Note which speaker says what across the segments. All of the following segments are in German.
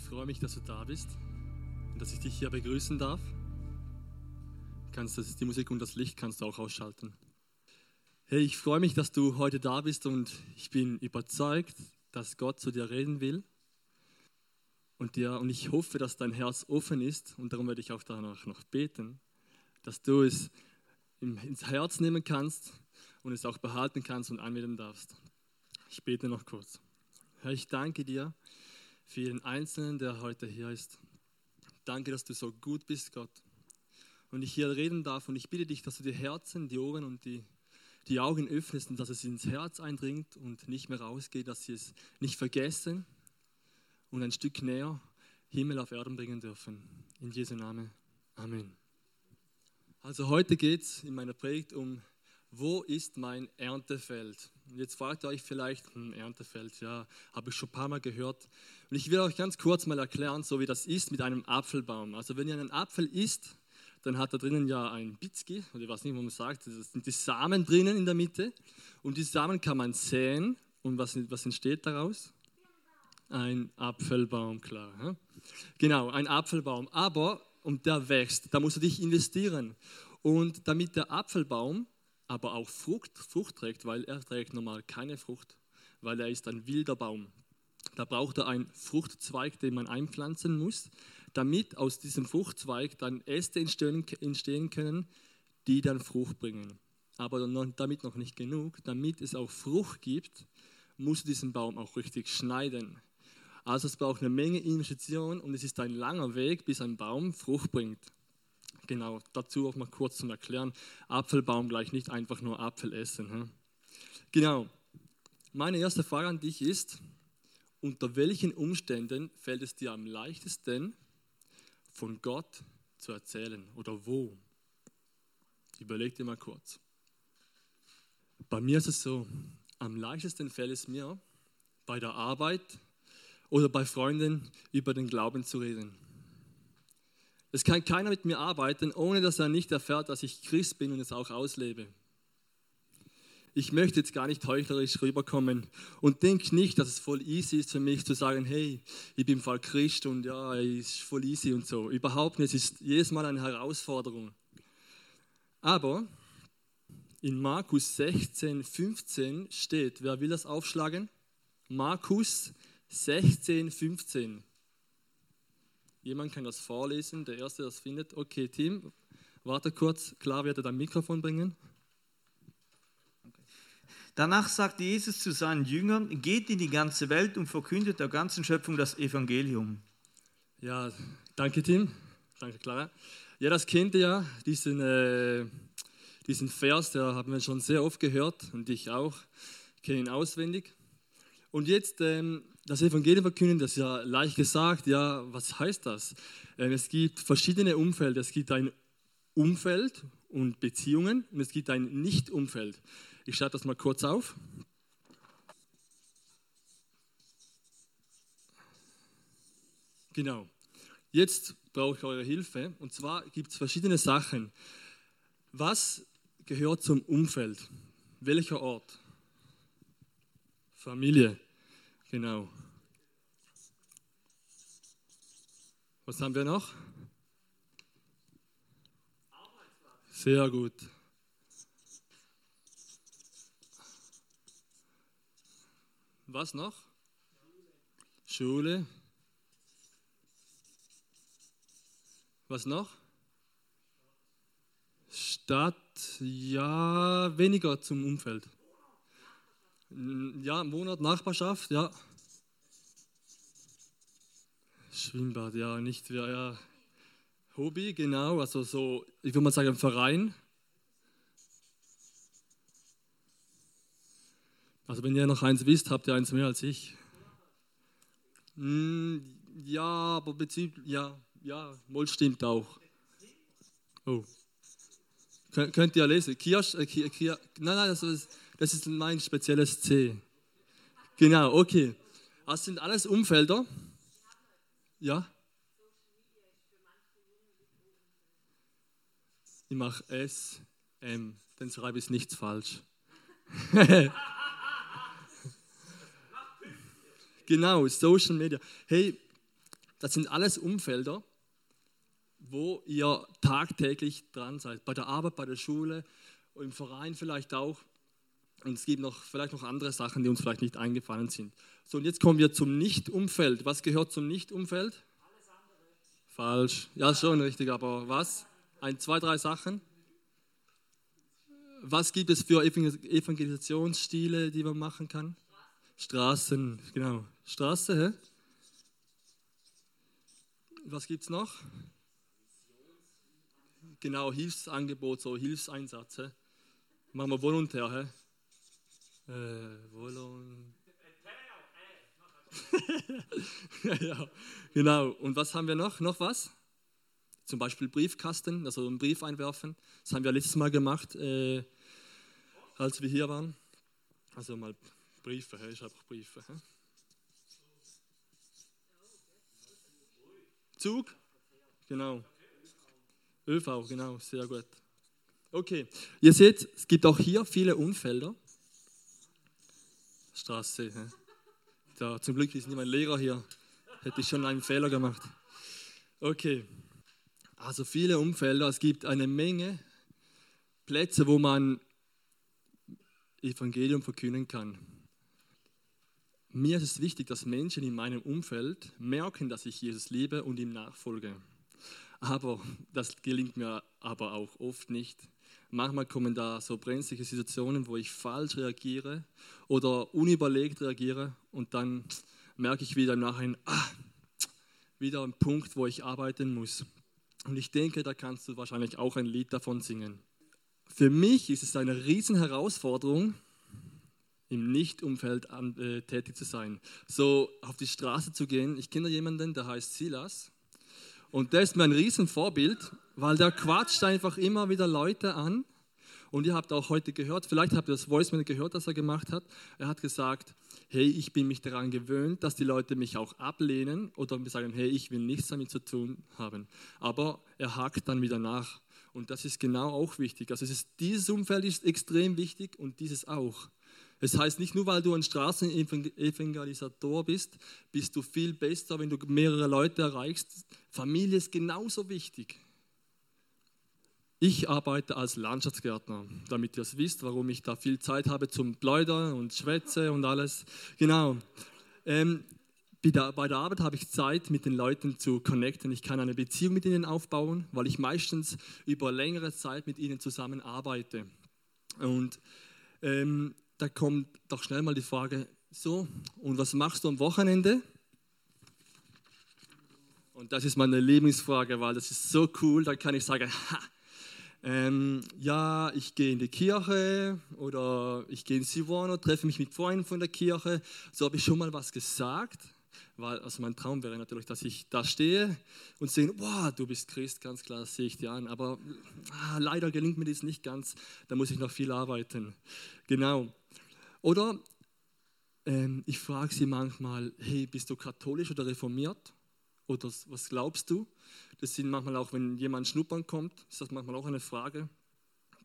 Speaker 1: Ich freue mich, dass du da bist und dass ich dich hier begrüßen darf. Kannst das die Musik und das Licht kannst du auch ausschalten. Hey, ich freue mich, dass du heute da bist und ich bin überzeugt, dass Gott zu dir reden will. Und, dir, und ich hoffe, dass dein Herz offen ist und darum werde ich auch danach noch beten, dass du es ins Herz nehmen kannst und es auch behalten kannst und anwenden darfst. Ich bete noch kurz. Herr, ich danke dir für jeden Einzelnen, der heute hier ist. Danke, dass du so gut bist, Gott. Und ich hier reden darf und ich bitte dich, dass du die Herzen, die Ohren und die, die Augen öffnest und dass es ins Herz eindringt und nicht mehr rausgeht, dass sie es nicht vergessen und ein Stück näher Himmel auf Erden bringen dürfen. In Jesu Namen. Amen. Also heute geht es in meiner Predigt um wo ist mein Erntefeld? Jetzt fragt ihr euch vielleicht, hm, Erntefeld, ja, habe ich schon ein paar Mal gehört. Und ich will euch ganz kurz mal erklären, so wie das ist mit einem Apfelbaum. Also wenn ihr einen Apfel isst, dann hat da drinnen ja ein Bitzki, oder ich weiß nicht, wo man sagt, das sind die Samen drinnen in der Mitte. Und die Samen kann man säen. Und was, was entsteht daraus? Ein Apfelbaum, klar. Ja? Genau, ein Apfelbaum. Aber, und der wächst, da musst du dich investieren. Und damit der Apfelbaum aber auch Frucht, Frucht trägt, weil er trägt normal keine Frucht, weil er ist ein wilder Baum. Da braucht er einen Fruchtzweig, den man einpflanzen muss, damit aus diesem Fruchtzweig dann Äste entstehen, entstehen können, die dann Frucht bringen. Aber damit noch nicht genug, damit es auch Frucht gibt, muss diesen Baum auch richtig schneiden. Also es braucht eine Menge Investition und es ist ein langer Weg, bis ein Baum Frucht bringt. Genau, dazu auch mal kurz zum Erklären. Apfelbaum gleich nicht einfach nur Apfel essen. Hm? Genau. Meine erste Frage an dich ist, unter welchen Umständen fällt es dir am leichtesten, von Gott zu erzählen oder wo? Überleg dir mal kurz. Bei mir ist es so, am leichtesten fällt es mir, bei der Arbeit oder bei Freunden über den Glauben zu reden. Es kann keiner mit mir arbeiten, ohne dass er nicht erfährt, dass ich Christ bin und es auch auslebe. Ich möchte jetzt gar nicht heuchlerisch rüberkommen und denke nicht, dass es voll easy ist für mich zu sagen, hey, ich bin voll Christ und ja, ist voll easy und so. Überhaupt nicht, es ist jedes Mal eine Herausforderung. Aber in Markus 16, 15 steht, wer will das aufschlagen? Markus 16, 15. Jemand kann das vorlesen, der Erste, der das findet. Okay, Team, warte kurz. Klar, wird er dein Mikrofon bringen.
Speaker 2: Danach sagte Jesus zu seinen Jüngern, geht in die ganze Welt und verkündet der ganzen Schöpfung das Evangelium.
Speaker 1: Ja, danke Tim, danke Clara. Ja, das kennt ihr ja, diesen, äh, diesen Vers, der haben wir schon sehr oft gehört und ich auch, ich kenne ihn auswendig. Und jetzt ähm, das Evangelium verkünden, das ist ja leicht gesagt. Ja, was heißt das? Ähm, es gibt verschiedene Umfelder. Es gibt ein Umfeld und Beziehungen und es gibt ein Nicht-Umfeld. Ich schreibe das mal kurz auf. Genau. Jetzt brauche ich eure Hilfe. Und zwar gibt es verschiedene Sachen. Was gehört zum Umfeld? Welcher Ort? Familie. Genau. Was haben wir noch? Sehr gut. Was noch? Schule. Was noch? Stadt, ja, weniger zum Umfeld. Ja, Monat, Nachbarschaft, ja. Schwimmbad, ja, nicht, ja, ja. Hobby, genau, also so, ich würde mal sagen, Verein. Also wenn ihr noch eins wisst, habt ihr eins mehr als ich. Hm, ja, aber bezüglich, ja, ja, wohl stimmt auch. Oh. Kön könnt ihr lesen? Kirsch, äh, Kirsch, nein, nein, das ist, das ist mein spezielles C. Genau, okay. Das sind alles Umfelder. Ja? Ich mache S, M, dann schreibe ich nichts falsch. genau, Social Media. Hey, Das sind alles Umfelder, wo ihr tagtäglich dran seid. Bei der Arbeit, bei der Schule, im Verein vielleicht auch. Und es gibt noch, vielleicht noch andere Sachen, die uns vielleicht nicht eingefallen sind. So, und jetzt kommen wir zum Nicht-Umfeld. Was gehört zum Nicht-Umfeld? Falsch. Ja, schon richtig, aber was? Ein, zwei, drei Sachen. Was gibt es für Evangelisationsstile, die man machen kann? Straßen, genau. Straße, hä? Was gibt es noch? Genau, Hilfsangebot, so Hilfseinsatz. Hä? Machen wir volontär, hä? Äh, Volon ja, genau. Und was haben wir noch? Noch was? Zum Beispiel Briefkasten, also einen Brief einwerfen. Das haben wir letztes Mal gemacht, äh, als wir hier waren. Also mal Briefe, ich habe auch Briefe. Hä? Zug? Genau. ÖV, genau, sehr gut. Okay, ihr seht, es gibt auch hier viele Unfelder. Straße. Da, zum Glück ist mein Lehrer hier. Hätte ich schon einen Fehler gemacht. Okay, also viele Umfelder. Es gibt eine Menge Plätze, wo man Evangelium verkünden kann. Mir ist es wichtig, dass Menschen in meinem Umfeld merken, dass ich Jesus liebe und ihm nachfolge. Aber das gelingt mir aber auch oft nicht. Manchmal kommen da so brenzliche Situationen, wo ich falsch reagiere oder unüberlegt reagiere und dann merke ich wieder im Nachhinein, ah, wieder ein Punkt, wo ich arbeiten muss. Und ich denke, da kannst du wahrscheinlich auch ein Lied davon singen. Für mich ist es eine riesen Herausforderung, im Nicht-Umfeld äh, tätig zu sein. So auf die Straße zu gehen. Ich kenne jemanden, der heißt Silas. Und der ist mir ein Riesenvorbild, weil der quatscht einfach immer wieder Leute an. Und ihr habt auch heute gehört, vielleicht habt ihr das Voicemail gehört, das er gemacht hat. Er hat gesagt, hey, ich bin mich daran gewöhnt, dass die Leute mich auch ablehnen oder sagen, hey, ich will nichts damit zu tun haben. Aber er hakt dann wieder nach. Und das ist genau auch wichtig. Also ist, dieses Umfeld ist extrem wichtig und dieses auch. Es heißt nicht nur, weil du ein Straßenevangelisator bist, bist du viel besser, wenn du mehrere Leute erreichst. Familie ist genauso wichtig. Ich arbeite als Landschaftsgärtner, damit ihr es wisst, warum ich da viel Zeit habe zum Pläudern und Schwätze und alles. Genau. Ähm, bei der, bei der Arbeit habe ich Zeit, mit den Leuten zu connecten. Ich kann eine Beziehung mit ihnen aufbauen, weil ich meistens über längere Zeit mit ihnen zusammenarbeite. Und ähm, da kommt doch schnell mal die Frage, so, und was machst du am Wochenende? Und das ist meine Lieblingsfrage, weil das ist so cool, da kann ich sagen, ha, ähm, ja, ich gehe in die Kirche oder ich gehe in Sivono, treffe mich mit Freunden von der Kirche. So habe ich schon mal was gesagt, weil also mein Traum wäre natürlich, dass ich da stehe und sehe, wow, du bist Christ, ganz klar, sehe ich dir an. Aber ah, leider gelingt mir das nicht ganz, da muss ich noch viel arbeiten. Genau. Oder ähm, ich frage sie manchmal, hey, bist du katholisch oder reformiert? Oder was glaubst du? Das sind manchmal auch, wenn jemand schnuppern kommt, ist das manchmal auch eine Frage.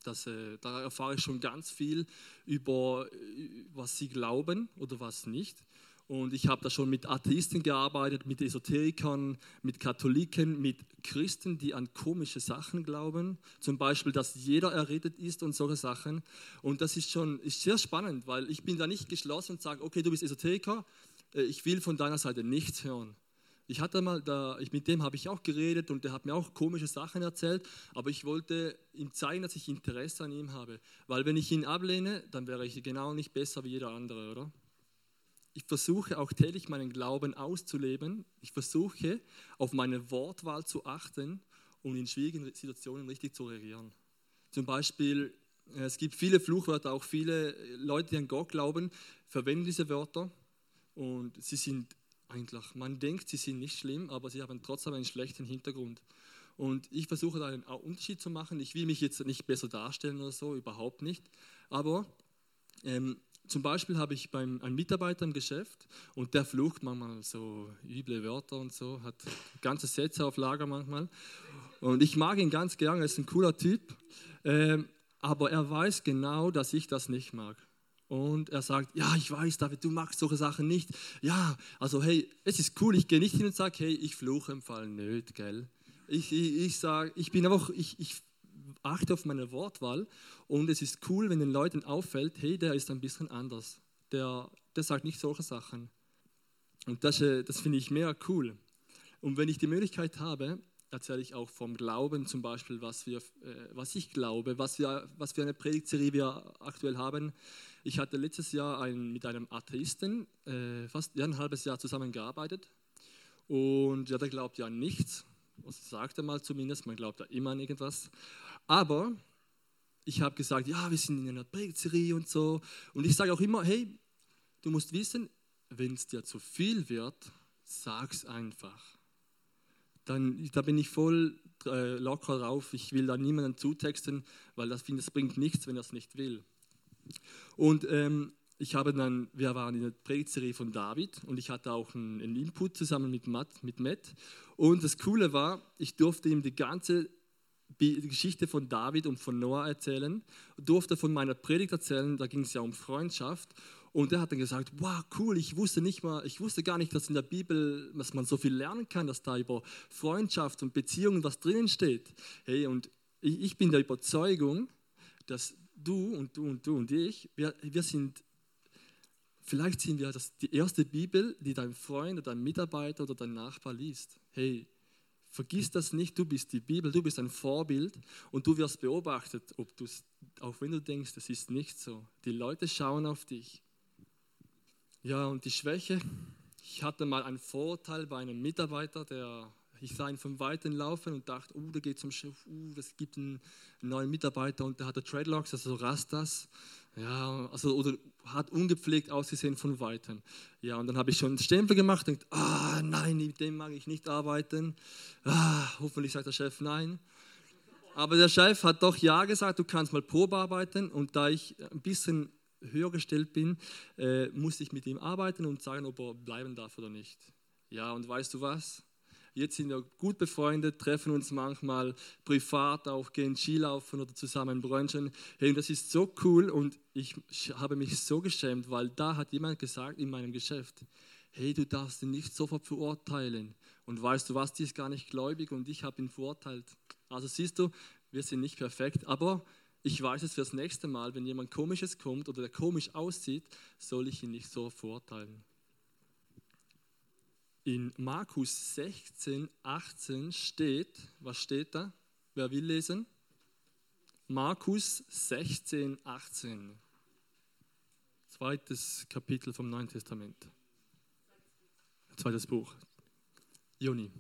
Speaker 1: Das, äh, da erfahre ich schon ganz viel über, äh, was sie glauben oder was nicht. Und ich habe da schon mit Atheisten gearbeitet, mit Esoterikern, mit Katholiken, mit Christen, die an komische Sachen glauben. Zum Beispiel, dass jeder errettet ist und solche Sachen. Und das ist schon ist sehr spannend, weil ich bin da nicht geschlossen und sage, okay, du bist Esoteriker, äh, ich will von deiner Seite nichts hören. Ich hatte mal, da, ich, mit dem habe ich auch geredet und der hat mir auch komische Sachen erzählt, aber ich wollte ihm zeigen, dass ich Interesse an ihm habe. Weil wenn ich ihn ablehne, dann wäre ich genau nicht besser wie jeder andere, oder? Ich versuche auch täglich meinen Glauben auszuleben. Ich versuche auf meine Wortwahl zu achten und in schwierigen Situationen richtig zu reagieren. Zum Beispiel, es gibt viele Fluchwörter, auch viele Leute, die an Gott glauben, verwenden diese Wörter und sie sind eigentlich, man denkt, sie sind nicht schlimm, aber sie haben trotzdem einen schlechten Hintergrund. Und ich versuche da einen Unterschied zu machen. Ich will mich jetzt nicht besser darstellen oder so, überhaupt nicht. Aber ähm, zum Beispiel habe ich beim, einen Mitarbeiter im Geschäft und der flucht manchmal so üble Wörter und so, hat ganze Sätze auf Lager manchmal. Und ich mag ihn ganz gerne, er ist ein cooler Typ, ähm, aber er weiß genau, dass ich das nicht mag. Und er sagt, ja, ich weiß, David, du magst solche Sachen nicht. Ja, also hey, es ist cool, ich gehe nicht hin und sage, hey, ich fluche im Fall nicht, gell. Ich, ich, ich sage, ich bin einfach, ich, ich achte auf meine Wortwahl und es ist cool, wenn den Leuten auffällt, hey, der ist ein bisschen anders. Der, der sagt nicht solche Sachen. Und das, äh, das finde ich mehr cool. Und wenn ich die Möglichkeit habe, erzähle ich auch vom Glauben zum Beispiel, was, wir, äh, was ich glaube, was, wir, was für eine Predigtserie wir aktuell haben. Ich hatte letztes Jahr ein, mit einem Atheisten äh, fast ein halbes Jahr zusammengearbeitet und ja, der glaubt ja nichts, das sagt er mal zumindest, man glaubt ja immer an irgendwas. Aber ich habe gesagt, ja, wir sind in einer Predigtserie und so. Und ich sage auch immer, hey, du musst wissen, wenn es dir zu viel wird, sag's einfach dann da bin ich voll äh, locker drauf. Ich will da niemanden zutexten, weil das, das bringt nichts, wenn er es nicht will. Und ähm, ich habe dann, wir waren in der Predigtserie von David und ich hatte auch einen, einen Input zusammen mit Matt, mit Matt. Und das Coole war, ich durfte ihm die ganze Geschichte von David und von Noah erzählen, durfte von meiner Predigt erzählen, da ging es ja um Freundschaft und er hat dann gesagt, wow, cool, ich wusste nicht mal, ich wusste gar nicht, dass in der Bibel, dass man so viel lernen kann, dass da über Freundschaft und Beziehungen was drinnen steht. Hey, und ich, ich bin der Überzeugung, dass du und du und du und ich, wir, wir sind, vielleicht sind wir das, die erste Bibel, die dein Freund oder dein Mitarbeiter oder dein Nachbar liest. Hey, Vergiss das nicht, du bist die Bibel, du bist ein Vorbild und du wirst beobachtet, ob du auch wenn du denkst, das ist nicht so. Die Leute schauen auf dich. Ja, und die Schwäche, ich hatte mal einen Vorteil bei einem Mitarbeiter, der ich sah ihn vom Weiten laufen und dachte, oh, da geht zum Chef, uh, es gibt einen neuen Mitarbeiter und der hatte Dreadlocks, also Rastas. Ja, also oder hat ungepflegt ausgesehen von Weitem. Ja, und dann habe ich schon einen Stempel gemacht und ah, nein, mit dem mag ich nicht arbeiten. Ah, hoffentlich sagt der Chef nein. Aber der Chef hat doch ja gesagt, du kannst mal Probe arbeiten und da ich ein bisschen höher gestellt bin, äh, musste ich mit ihm arbeiten und sagen, ob er bleiben darf oder nicht. Ja, und weißt du was? Jetzt sind wir gut befreundet, treffen uns manchmal privat auch, gehen Skilaufen oder zusammen brunchen. Hey, das ist so cool und ich habe mich so geschämt, weil da hat jemand gesagt in meinem Geschäft, hey, du darfst ihn nicht sofort verurteilen. Und weißt du was, die ist gar nicht gläubig und ich habe ihn verurteilt. Also siehst du, wir sind nicht perfekt, aber ich weiß es fürs nächste Mal, wenn jemand komisches kommt oder der komisch aussieht, soll ich ihn nicht so verurteilen. In Markus 16, 18 steht, was steht da? Wer will lesen? Markus 16, 18. Zweites Kapitel vom Neuen Testament. Zweites Buch. Juni.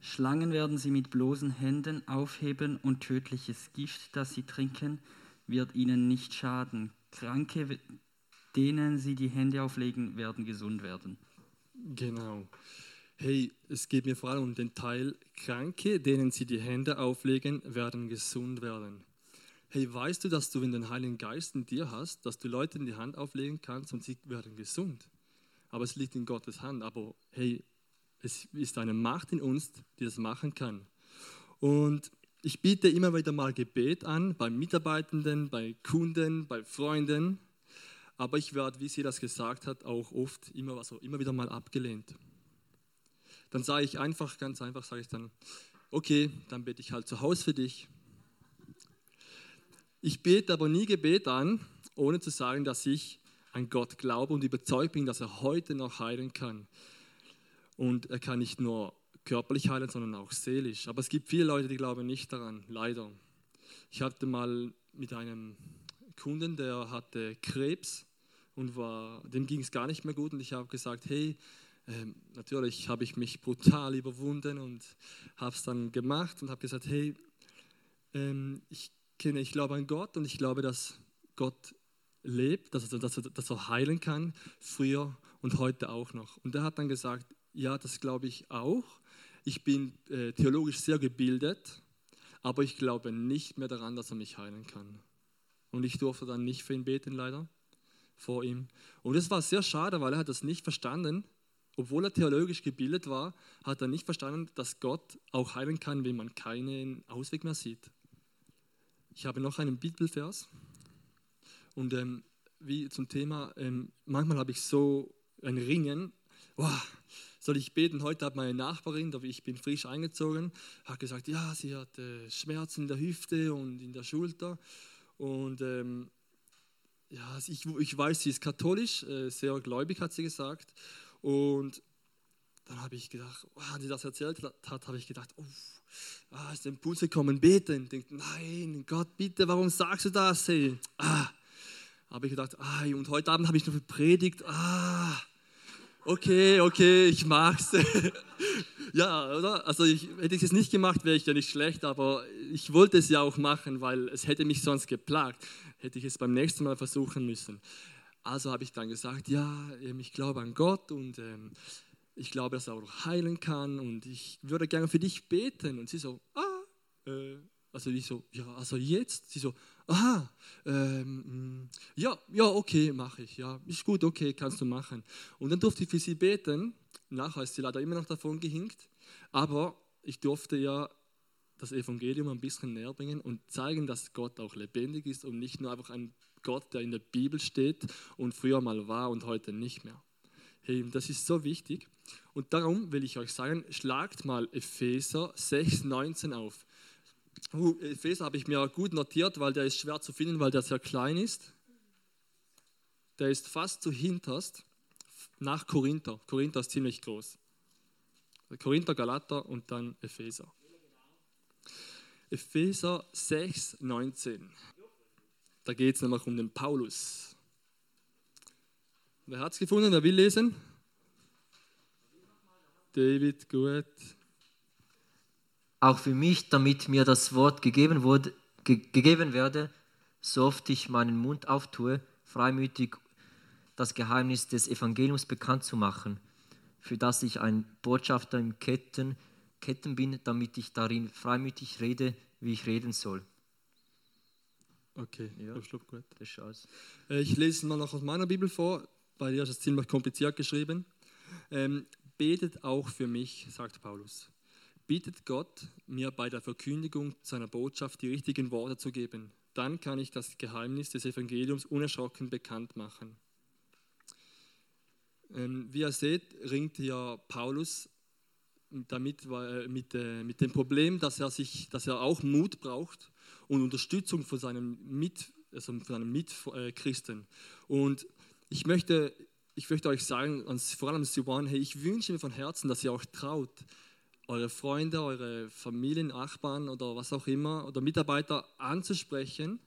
Speaker 3: Schlangen werden sie mit bloßen Händen aufheben und tödliches Gift, das sie trinken, wird ihnen nicht schaden. Kranke, denen sie die Hände auflegen, werden gesund werden.
Speaker 1: Genau. Hey, es geht mir vor allem um den Teil, Kranke, denen sie die Hände auflegen, werden gesund werden. Hey, weißt du, dass du, wenn den Heiligen Geist in dir hast, dass du Leuten die Hand auflegen kannst und sie werden gesund? Aber es liegt in Gottes Hand. Aber hey, es ist eine Macht in uns, die das machen kann. Und ich biete immer wieder mal Gebet an bei Mitarbeitenden, bei Kunden, bei Freunden. Aber ich werde, wie sie das gesagt hat, auch oft immer, also immer wieder mal abgelehnt. Dann sage ich einfach, ganz einfach, sage ich dann, okay, dann bete ich halt zu Hause für dich. Ich bete aber nie Gebet an, ohne zu sagen, dass ich an Gott glaube und überzeugt bin, dass er heute noch heilen kann. Und er kann nicht nur körperlich heilen, sondern auch seelisch. Aber es gibt viele Leute, die glauben nicht daran, leider. Ich hatte mal mit einem Kunden, der hatte Krebs und war, dem ging es gar nicht mehr gut. Und ich habe gesagt, hey, äh, natürlich habe ich mich brutal überwunden und habe es dann gemacht und habe gesagt, hey, ähm, ich kenne, ich glaube an Gott und ich glaube, dass Gott lebt, dass er, dass er, dass er heilen kann, früher und heute auch noch. Und er hat dann gesagt, ja, das glaube ich auch. Ich bin äh, theologisch sehr gebildet, aber ich glaube nicht mehr daran, dass er mich heilen kann. Und ich durfte dann nicht für ihn beten, leider, vor ihm. Und das war sehr schade, weil er hat das nicht verstanden. Obwohl er theologisch gebildet war, hat er nicht verstanden, dass Gott auch heilen kann, wenn man keinen Ausweg mehr sieht. Ich habe noch einen Bibelvers. Und ähm, wie zum Thema, ähm, manchmal habe ich so ein Ringen, wow, soll ich beten? Heute hat meine Nachbarin, ich bin frisch eingezogen, hat gesagt, ja, sie hat äh, Schmerzen in der Hüfte und in der Schulter. Und ähm, ja, ich, ich weiß, sie ist katholisch, äh, sehr gläubig, hat sie gesagt. Und dann habe ich gedacht, oh, als sie das erzählt hat, habe ich gedacht, oh, ah, ist der Impuls gekommen, beten. Denkt, nein, Gott, bitte, warum sagst du das? Hey? Ah, habe ich gedacht, ah, und heute Abend habe ich noch gepredigt. Ah, okay, okay, ich mag's. ja, oder? Also ich, hätte ich es nicht gemacht, wäre ich ja nicht schlecht, aber ich wollte es ja auch machen, weil es hätte mich sonst geplagt. Hätte ich es beim nächsten Mal versuchen müssen. Also habe ich dann gesagt, ja, ähm, ich glaube an Gott und ähm, ich glaube, dass er auch heilen kann und ich würde gerne für dich beten. Und sie so, ah, äh, also ich so, ja, also jetzt? Sie so, aha, ähm, ja, ja, okay, mache ich, ja, ist gut, okay, kannst du machen. Und dann durfte ich für sie beten. Nachher ist sie leider immer noch davon gehinkt, aber ich durfte ja das Evangelium ein bisschen näher bringen und zeigen, dass Gott auch lebendig ist und nicht nur einfach ein Gott, der in der Bibel steht und früher mal war und heute nicht mehr. Hey, das ist so wichtig. Und darum will ich euch sagen, schlagt mal Epheser 6, 19 auf. Uh, Epheser habe ich mir gut notiert, weil der ist schwer zu finden, weil der sehr klein ist. Der ist fast zu hinterst nach Korinther. Korinther ist ziemlich groß. Korinther, Galater und dann Epheser. Epheser 6, 19. Da geht es nämlich um den Paulus. Wer hat es gefunden? Wer will lesen? David, gut.
Speaker 4: Auch für mich, damit mir das Wort gegeben, wurde, ge gegeben werde, so oft ich meinen Mund auftue, freimütig das Geheimnis des Evangeliums bekannt zu machen, für das ich ein Botschafter im Ketten, Ketten bin, damit ich darin freimütig rede, wie ich reden soll.
Speaker 1: Okay, ja, ich gut.
Speaker 4: Das ist alles.
Speaker 1: Äh, ich lese mal noch aus meiner Bibel vor, bei dir ist es ziemlich kompliziert geschrieben. Ähm, betet auch für mich, sagt Paulus. Bittet Gott, mir bei der Verkündigung seiner Botschaft die richtigen Worte zu geben. Dann kann ich das Geheimnis des Evangeliums unerschrocken bekannt machen. Ähm, wie ihr seht, ringt ja Paulus damit, mit, äh, mit dem Problem, dass er, sich, dass er auch Mut braucht und Unterstützung von seinen, mit, also von seinen Mitchristen. Und ich möchte ich möchte euch sagen, vor allem Siwan, hey, ich wünsche mir von Herzen, dass ihr auch traut, eure Freunde, eure Familien, Nachbarn oder was auch immer oder Mitarbeiter anzusprechen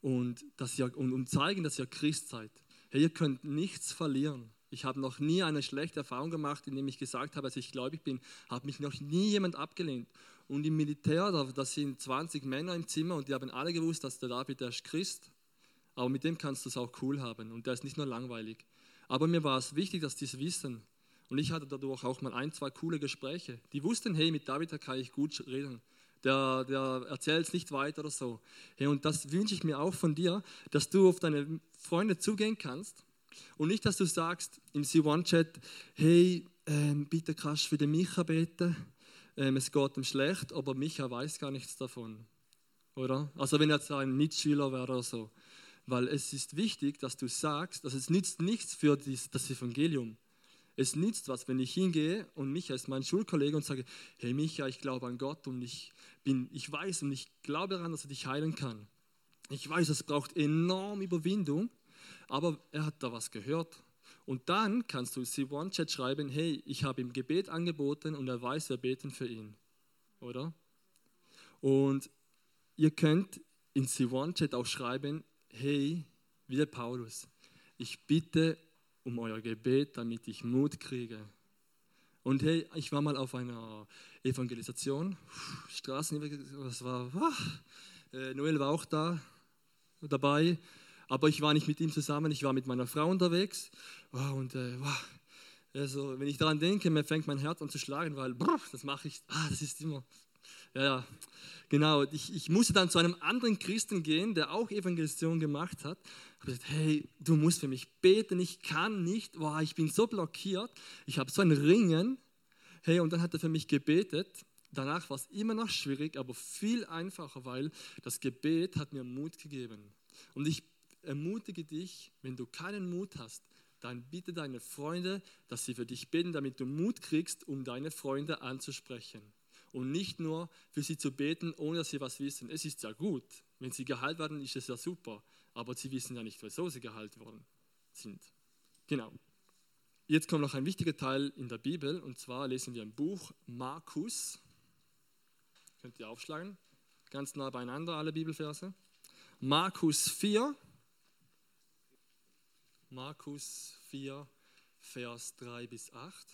Speaker 1: und, dass ihr, und, und zeigen, dass ihr Christ seid. Hey, ihr könnt nichts verlieren. Ich habe noch nie eine schlechte Erfahrung gemacht, indem ich gesagt habe, dass ich gläubig bin, hat mich noch nie jemand abgelehnt. Und im Militär, da, da sind 20 Männer im Zimmer und die haben alle gewusst, dass der David, der ist Christ. Aber mit dem kannst du es auch cool haben und der ist nicht nur langweilig. Aber mir war es wichtig, dass die es wissen. Und ich hatte dadurch auch mal ein, zwei coole Gespräche. Die wussten, hey, mit David kann ich gut reden. Der, der erzählt es nicht weiter oder so. Hey, und das wünsche ich mir auch von dir, dass du auf deine Freunde zugehen kannst und nicht, dass du sagst im C1-Chat, hey, ähm, bitte kannst du für den Micha beten, ähm, es geht ihm schlecht, aber Micha weiß gar nichts davon. Oder? Also wenn er jetzt ein Mitschüler wäre oder so weil es ist wichtig, dass du sagst, dass es nützt nichts für das Evangelium. Es nützt was, wenn ich hingehe und Micha ist mein Schulkollege und sage, hey Micha, ich glaube an Gott und ich, bin, ich weiß und ich glaube daran, dass er dich heilen kann. Ich weiß, es braucht enorm Überwindung, aber er hat da was gehört. Und dann kannst du sie One-Chat schreiben, hey, ich habe ihm Gebet angeboten und er weiß, wir beten für ihn. Oder? Und ihr könnt in C1-Chat auch schreiben, hey, wie der Paulus, ich bitte um euer Gebet, damit ich Mut kriege. Und hey, ich war mal auf einer Evangelisation, Straßenevangelisation, das war, äh, Noel war auch da dabei, aber ich war nicht mit ihm zusammen, ich war mit meiner Frau unterwegs. Und äh, also, wenn ich daran denke, mir fängt mein Herz an zu schlagen, weil das mache ich, ah, das ist immer, ja, ja, Genau, ich, ich musste dann zu einem anderen Christen gehen, der auch Evangelisation gemacht hat. Ich habe gesagt, hey, du musst für mich beten, ich kann nicht, boah, ich bin so blockiert, ich habe so ein Ringen. Hey, und dann hat er für mich gebetet. Danach war es immer noch schwierig, aber viel einfacher, weil das Gebet hat mir Mut gegeben. Und ich ermutige dich, wenn du keinen Mut hast, dann bitte deine Freunde, dass sie für dich beten, damit du Mut kriegst, um deine Freunde anzusprechen. Und nicht nur für sie zu beten, ohne dass sie was wissen. Es ist ja gut, wenn sie geheilt werden, ist es ja super, aber sie wissen ja nicht, wieso sie geheilt worden sind. Genau. Jetzt kommt noch ein wichtiger Teil in der Bibel, und zwar lesen wir im Buch Markus. Könnt ihr aufschlagen? Ganz nah beieinander, alle Bibelverse. Markus 4, Markus 4, Vers 3 bis 8.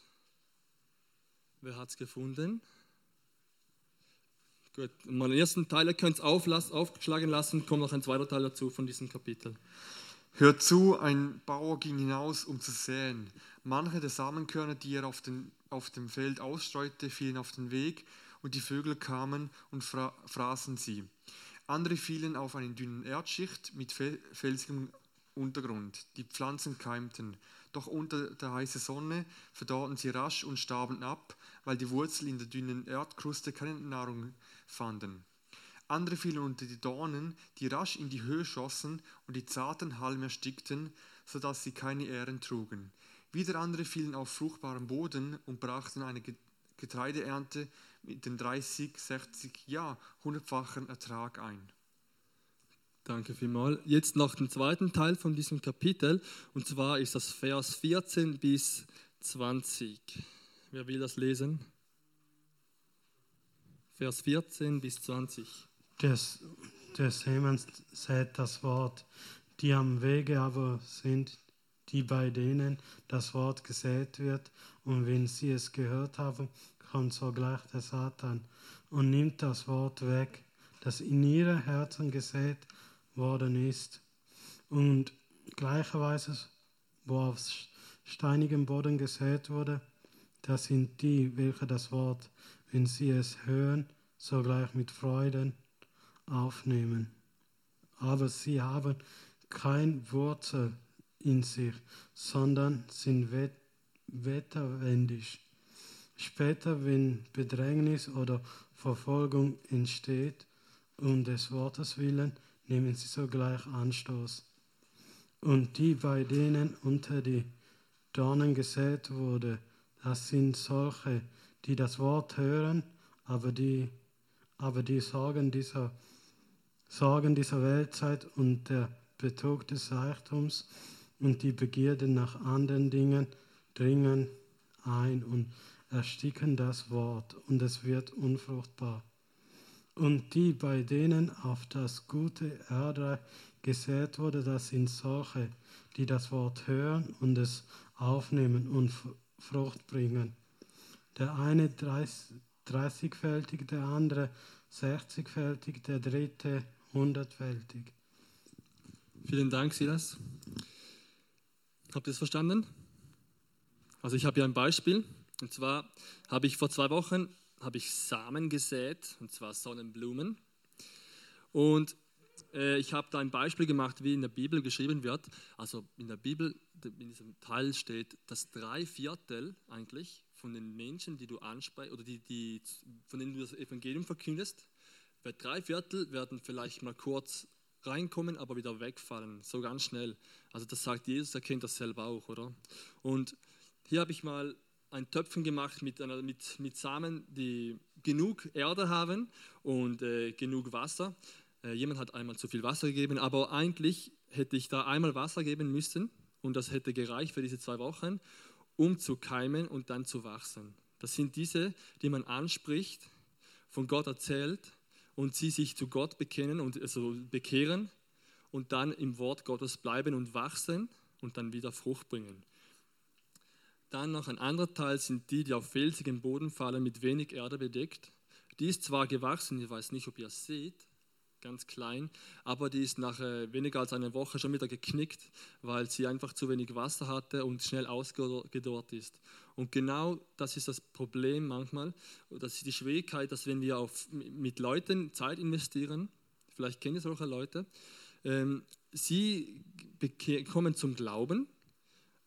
Speaker 1: Wer hat es gefunden? Gut, mal den ersten Teil, ihr könnt es aufschlagen lassen, kommt noch ein zweiter Teil dazu von diesem Kapitel.
Speaker 5: Hört zu, ein Bauer ging hinaus, um zu säen. Manche der Samenkörner, die er auf, den, auf dem Feld ausstreute, fielen auf den Weg und die Vögel kamen und fra fraßen sie. Andere fielen auf eine dünnen Erdschicht mit felsigem Untergrund. Die Pflanzen keimten, doch unter der heißen Sonne verdorrten sie rasch und starben ab, weil die Wurzeln in der dünnen Erdkruste keine Nahrung fanden. Andere fielen unter die Dornen, die rasch in die Höhe schossen und die zarten Halme erstickten, sodass sie keine Ähren trugen. Wieder andere fielen auf fruchtbaren Boden und brachten eine Getreideernte mit den 30, 60, ja, hundertfachen Ertrag ein.
Speaker 1: Danke vielmals. Jetzt noch den zweiten Teil von diesem Kapitel, und zwar ist das Vers 14 bis 20. Wer will das lesen? Vers 14 bis 20.
Speaker 6: Des, des Himmels sät das Wort, die am Wege aber sind, die bei denen das Wort gesät wird, und wenn sie es gehört haben, kommt sogleich der Satan und nimmt das Wort weg, das in ihre Herzen gesät worden ist. Und gleicherweise, wo auf steinigem Boden gesät wurde, das sind die, welche das Wort, wenn sie es hören, sogleich mit Freuden aufnehmen. Aber sie haben kein Wurzel in sich, sondern sind wetterwendig. Später, wenn Bedrängnis oder Verfolgung entsteht, um des Wortes willen, nehmen sie sogleich Anstoß. Und die, bei denen unter die Dornen gesät wurde, das sind solche, die das Wort hören, aber die, aber die Sorgen dieser, Sorgen dieser Weltzeit und der Betrug des Reichtums und die Begierde nach anderen Dingen dringen ein und ersticken das Wort und es wird unfruchtbar und die, bei denen auf das gute Erde gesät wurde, das sind solche, die das Wort hören und es aufnehmen und Frucht bringen. Der eine dreißigfältig, der andere sechzigfältig, der dritte hundertfältig.
Speaker 1: Vielen Dank, Silas. Habt ihr es verstanden? Also ich habe hier ein Beispiel. Und zwar habe ich vor zwei Wochen habe ich Samen gesät, und zwar Sonnenblumen. Und äh, ich habe da ein Beispiel gemacht, wie in der Bibel geschrieben wird. Also in der Bibel, in diesem Teil steht, dass drei Viertel eigentlich von den Menschen, die du ansprichst, oder die, die, von denen du das Evangelium verkündest, bei drei Viertel werden vielleicht mal kurz reinkommen, aber wieder wegfallen, so ganz schnell. Also das sagt Jesus, er kennt das selber auch, oder? Und hier habe ich mal ein Töpfen gemacht mit, einer, mit, mit Samen, die genug Erde haben und äh, genug Wasser. Äh, jemand hat einmal zu viel Wasser gegeben, aber eigentlich hätte ich da einmal Wasser geben müssen und das hätte gereicht für diese zwei Wochen, um zu keimen und dann zu wachsen. Das sind diese, die man anspricht, von Gott erzählt und sie sich zu Gott bekennen und also bekehren und dann im Wort Gottes bleiben und wachsen und dann wieder Frucht bringen. Dann noch ein anderer Teil sind die, die auf felsigem Boden fallen, mit wenig Erde bedeckt. Die ist zwar gewachsen, ich weiß nicht, ob ihr es seht, ganz klein, aber die ist nach äh, weniger als einer Woche schon wieder geknickt, weil sie einfach zu wenig Wasser hatte und schnell ausgedorrt ist. Und genau das ist das Problem manchmal, das ist die Schwierigkeit, dass wenn wir auf, mit Leuten Zeit investieren, vielleicht kennt ihr solche Leute, ähm, sie kommen zum Glauben,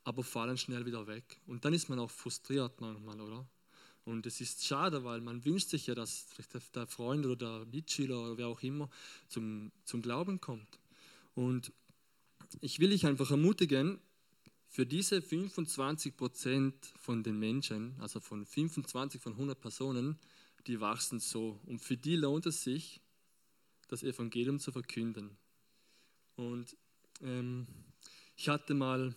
Speaker 1: aber fallen schnell wieder weg. Und dann ist man auch frustriert manchmal, oder? Und es ist schade, weil man wünscht sich ja, dass der Freund oder der Mitschüler oder wer auch immer zum, zum Glauben kommt. Und ich will dich einfach ermutigen, für diese 25 Prozent von den Menschen, also von 25 von 100 Personen, die wachsen so. Und für die lohnt es sich, das Evangelium zu verkünden. Und ähm, ich hatte mal,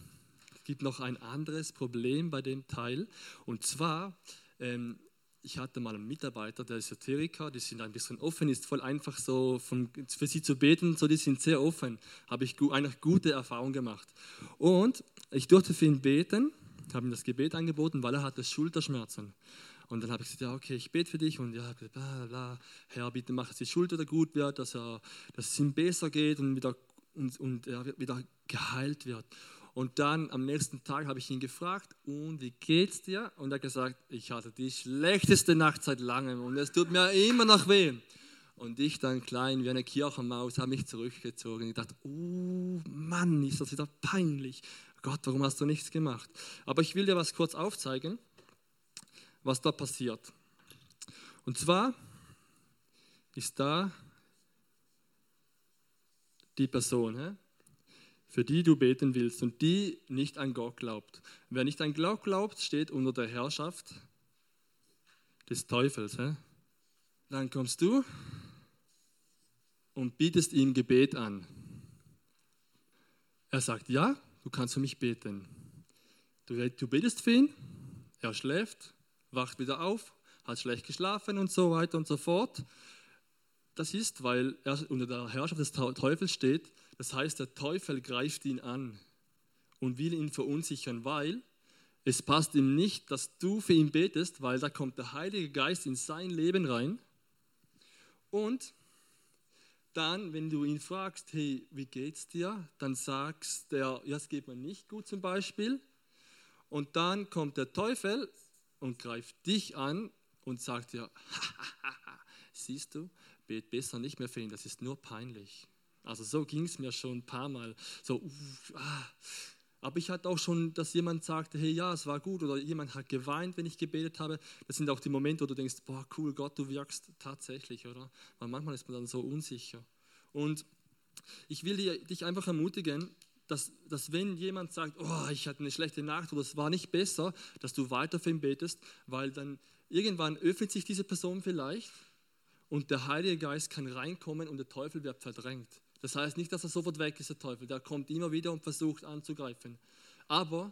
Speaker 1: gibt noch ein anderes Problem bei dem Teil. Und zwar, ähm, ich hatte mal einen Mitarbeiter, der Esoteriker, die sind ein bisschen offen, ist voll einfach so von, für sie zu beten, so die sind sehr offen. Habe ich eine gute Erfahrung gemacht. Und ich durfte für ihn beten, habe ihm das Gebet angeboten, weil er hatte Schulterschmerzen. Und dann habe ich gesagt, ja, okay, ich bete für dich und ja, bla, bla, Herr, bitte mach, dass die Schulter wieder gut wird, dass, er, dass es ihm besser geht und wieder, und, und er wieder geheilt wird. Und dann am nächsten Tag habe ich ihn gefragt, und wie geht's dir? Und er hat gesagt, ich hatte die schlechteste Nacht seit langem und es tut mir immer noch weh. Und ich dann klein wie eine Kirchenmaus habe mich zurückgezogen. Ich dachte, oh Mann, ist das wieder peinlich. Gott, warum hast du nichts gemacht? Aber ich will dir was kurz aufzeigen was da passiert. Und zwar ist da die Person, für die du beten willst und die nicht an Gott glaubt. Wer nicht an Gott glaubt, steht unter der Herrschaft des Teufels. Dann kommst du und bietest ihm Gebet an. Er sagt, ja, du kannst für mich beten. Du, du betest für ihn, er schläft, wacht wieder auf, hat schlecht geschlafen und so weiter und so fort. Das ist, weil er unter der Herrschaft des Teufels steht. Das heißt, der Teufel greift ihn an und will ihn verunsichern, weil es passt ihm nicht, dass du für ihn betest, weil da kommt der Heilige Geist in sein Leben rein. Und dann, wenn du ihn fragst, hey, wie geht's dir? Dann sagst der, ja, es geht mir nicht gut zum Beispiel. Und dann kommt der Teufel und greift dich an und sagt dir, siehst du, bet besser nicht mehr für ihn, das ist nur peinlich. Also so ging es mir schon ein paar Mal. So, uff, ah. Aber ich hatte auch schon, dass jemand sagte, hey, ja, es war gut. Oder jemand hat geweint, wenn ich gebetet habe. Das sind auch die Momente, wo du denkst, boah, cool, Gott, du wirkst tatsächlich, oder? Weil manchmal ist man dann so unsicher. Und ich will dich einfach ermutigen, dass, dass wenn jemand sagt, oh, ich hatte eine schlechte Nacht oder es war nicht besser, dass du weiter für ihn betest, weil dann irgendwann öffnet sich diese Person vielleicht und der Heilige Geist kann reinkommen und der Teufel wird verdrängt. Das heißt nicht, dass er sofort weg ist, der Teufel. Der kommt immer wieder und versucht anzugreifen. Aber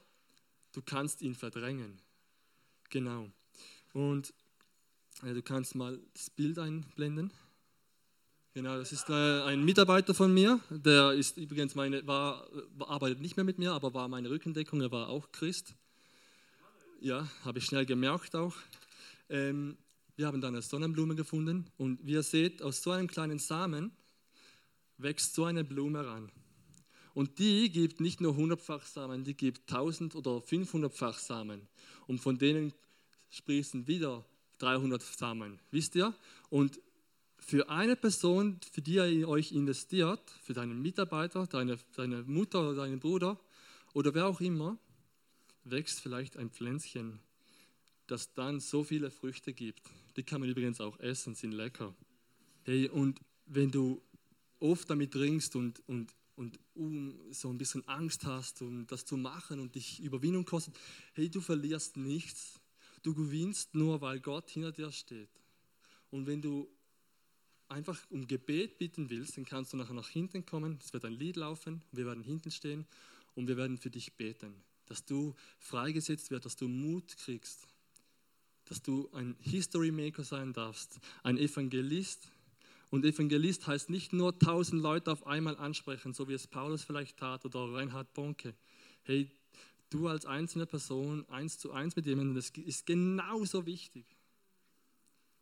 Speaker 1: du kannst ihn verdrängen. Genau. Und äh, du kannst mal das Bild einblenden. Genau, das ist äh, ein Mitarbeiter von mir, der ist übrigens meine, war, arbeitet nicht mehr mit mir, aber war meine Rückendeckung, er war auch Christ. Ja, habe ich schnell gemerkt auch. Ähm, wir haben dann eine Sonnenblume gefunden und wie ihr seht, aus so einem kleinen Samen wächst so eine Blume ran. Und die gibt nicht nur 100-fach Samen, die gibt 1000 oder 500-fach Samen. Und von denen sprießen wieder 300 Samen, wisst ihr? Und für eine Person, für die ihr euch investiert, für deinen Mitarbeiter, deine, deine Mutter oder deinen Bruder oder wer auch immer, wächst vielleicht ein Pflänzchen, das dann so viele Früchte gibt. Die kann man übrigens auch essen, sind lecker. Hey, und wenn du oft damit ringst und, und, und um, so ein bisschen Angst hast, um das zu machen und dich Überwindung kostet, hey, du verlierst nichts. Du gewinnst nur, weil Gott hinter dir steht. Und wenn du einfach um Gebet bitten willst, dann kannst du nachher nach hinten kommen. Es wird ein Lied laufen, wir werden hinten stehen und wir werden für dich beten, dass du freigesetzt wirst, dass du Mut kriegst, dass du ein History Maker sein darfst, ein Evangelist. Und Evangelist heißt nicht nur tausend Leute auf einmal ansprechen, so wie es Paulus vielleicht tat oder Reinhard Bonke. Hey, du als einzelne Person eins zu eins mit jemandem, das ist genauso wichtig.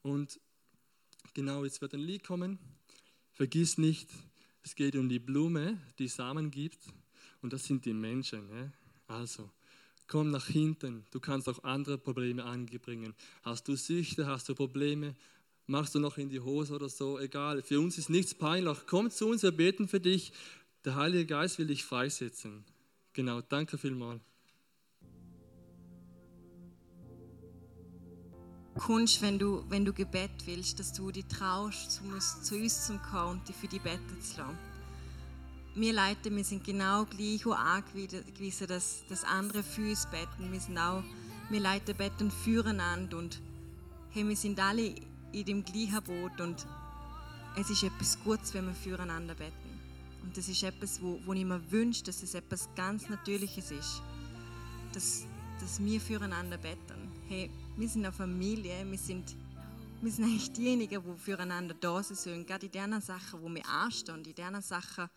Speaker 1: Und Genau, jetzt wird ein Lied kommen. Vergiss nicht, es geht um die Blume, die Samen gibt. Und das sind die Menschen. Ja? Also, komm nach hinten. Du kannst auch andere Probleme anbringen. Hast du Süchte, hast du Probleme, machst du noch in die Hose oder so, egal. Für uns ist nichts peinlich. Komm zu uns, wir beten für dich. Der Heilige Geist will dich freisetzen. Genau, danke vielmals.
Speaker 7: kommst, wenn du, wenn du Gebet willst, dass du dich traust, zu uns, zu uns zu kommen und dich für die beten zu lassen. wir Leute, wir sind genau gleich auch angewiesen, dass, dass andere für uns beten. Wir sind auch, wir Leute beten füreinander und hey, wir sind alle in dem gleichen Boot und es ist etwas Gutes, wenn wir füreinander beten. Und das ist etwas, wo, wo ich mir wünsche, dass es etwas ganz Natürliches ist. Dass, dass wir füreinander beten. Hey, wir sind eine Familie, wir sind, wir sind eigentlich diejenigen, die füreinander da sind sollen. Gerade in den Sachen, wo wir anstehen, in den Sachen,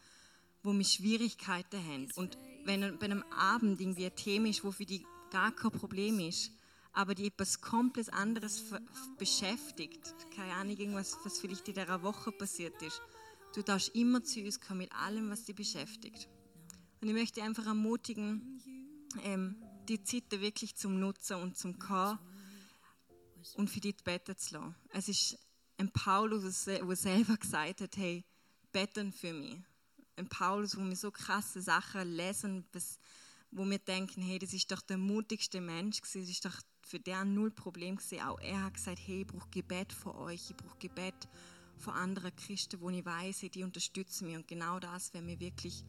Speaker 7: wo wir Schwierigkeiten haben. Und wenn bei einem Abend irgendwie ein Thema ist, wo für die gar kein Problem ist, aber die etwas komplett anderes beschäftigt, keine Ahnung, irgendwas, was vielleicht in dieser Woche passiert ist, du darfst immer zu uns kommen mit allem, was dich beschäftigt. Und ich möchte einfach ermutigen, ähm, die Zeit wirklich zum Nutzen und zum Kommen und für dich beten zu lassen. Es ist ein Paulus, der selber gesagt hat, hey, beten für mich. Ein Paulus, wo wir so krasse Sachen lesen, wo wir denken, hey, das ist doch der mutigste Mensch, das ist doch für den null Problem gewesen. Auch er hat gesagt, hey, ich brauche Gebet für euch, ich brauche Gebet von anderen Christen, wo ich weiß, die unterstützen mich. Und genau das werden wir wirklich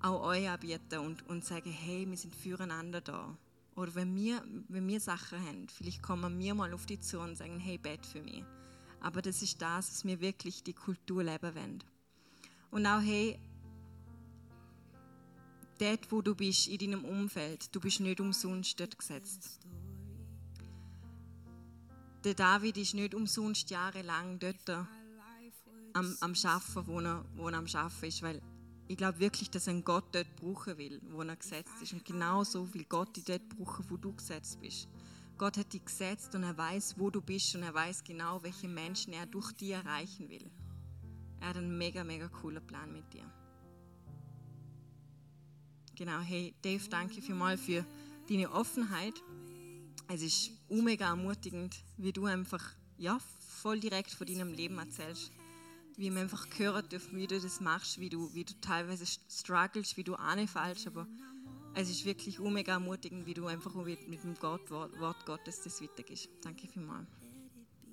Speaker 7: auch euch anbieten und, und sagen, hey, wir sind füreinander da. Oder wenn wir, wenn wir Sachen haben, vielleicht kommen wir mal auf die zu und sagen, hey, bet für mich. Aber das ist das, was wir wirklich die Kultur leben wollen. Und auch, hey, dort, wo du bist, in deinem Umfeld, du bist nicht umsonst dort gesetzt. Der David ist nicht umsonst jahrelang dort am, am Schaffen, wo er, wo er am Schaffen ist, weil ich glaube wirklich, dass ein Gott dort brauchen will, wo er gesetzt ist. Und genauso will Gott dich dort brauchen, wo du gesetzt bist. Gott hat dich gesetzt und er weiß, wo du bist und er weiß genau, welche Menschen er durch dich erreichen will. Er hat einen mega, mega coolen Plan mit dir. Genau, hey Dave, danke vielmals für deine Offenheit. Es ist mega ermutigend, wie du einfach ja, voll direkt von deinem Leben erzählst wie wir einfach hören dürfen, wie du das machst, wie du, wie du teilweise struggles, wie du anfällst, aber es ist wirklich mega ermutigend, wie du einfach mit, dem Gott, Wort Gottes das weitergehst. Danke vielmals.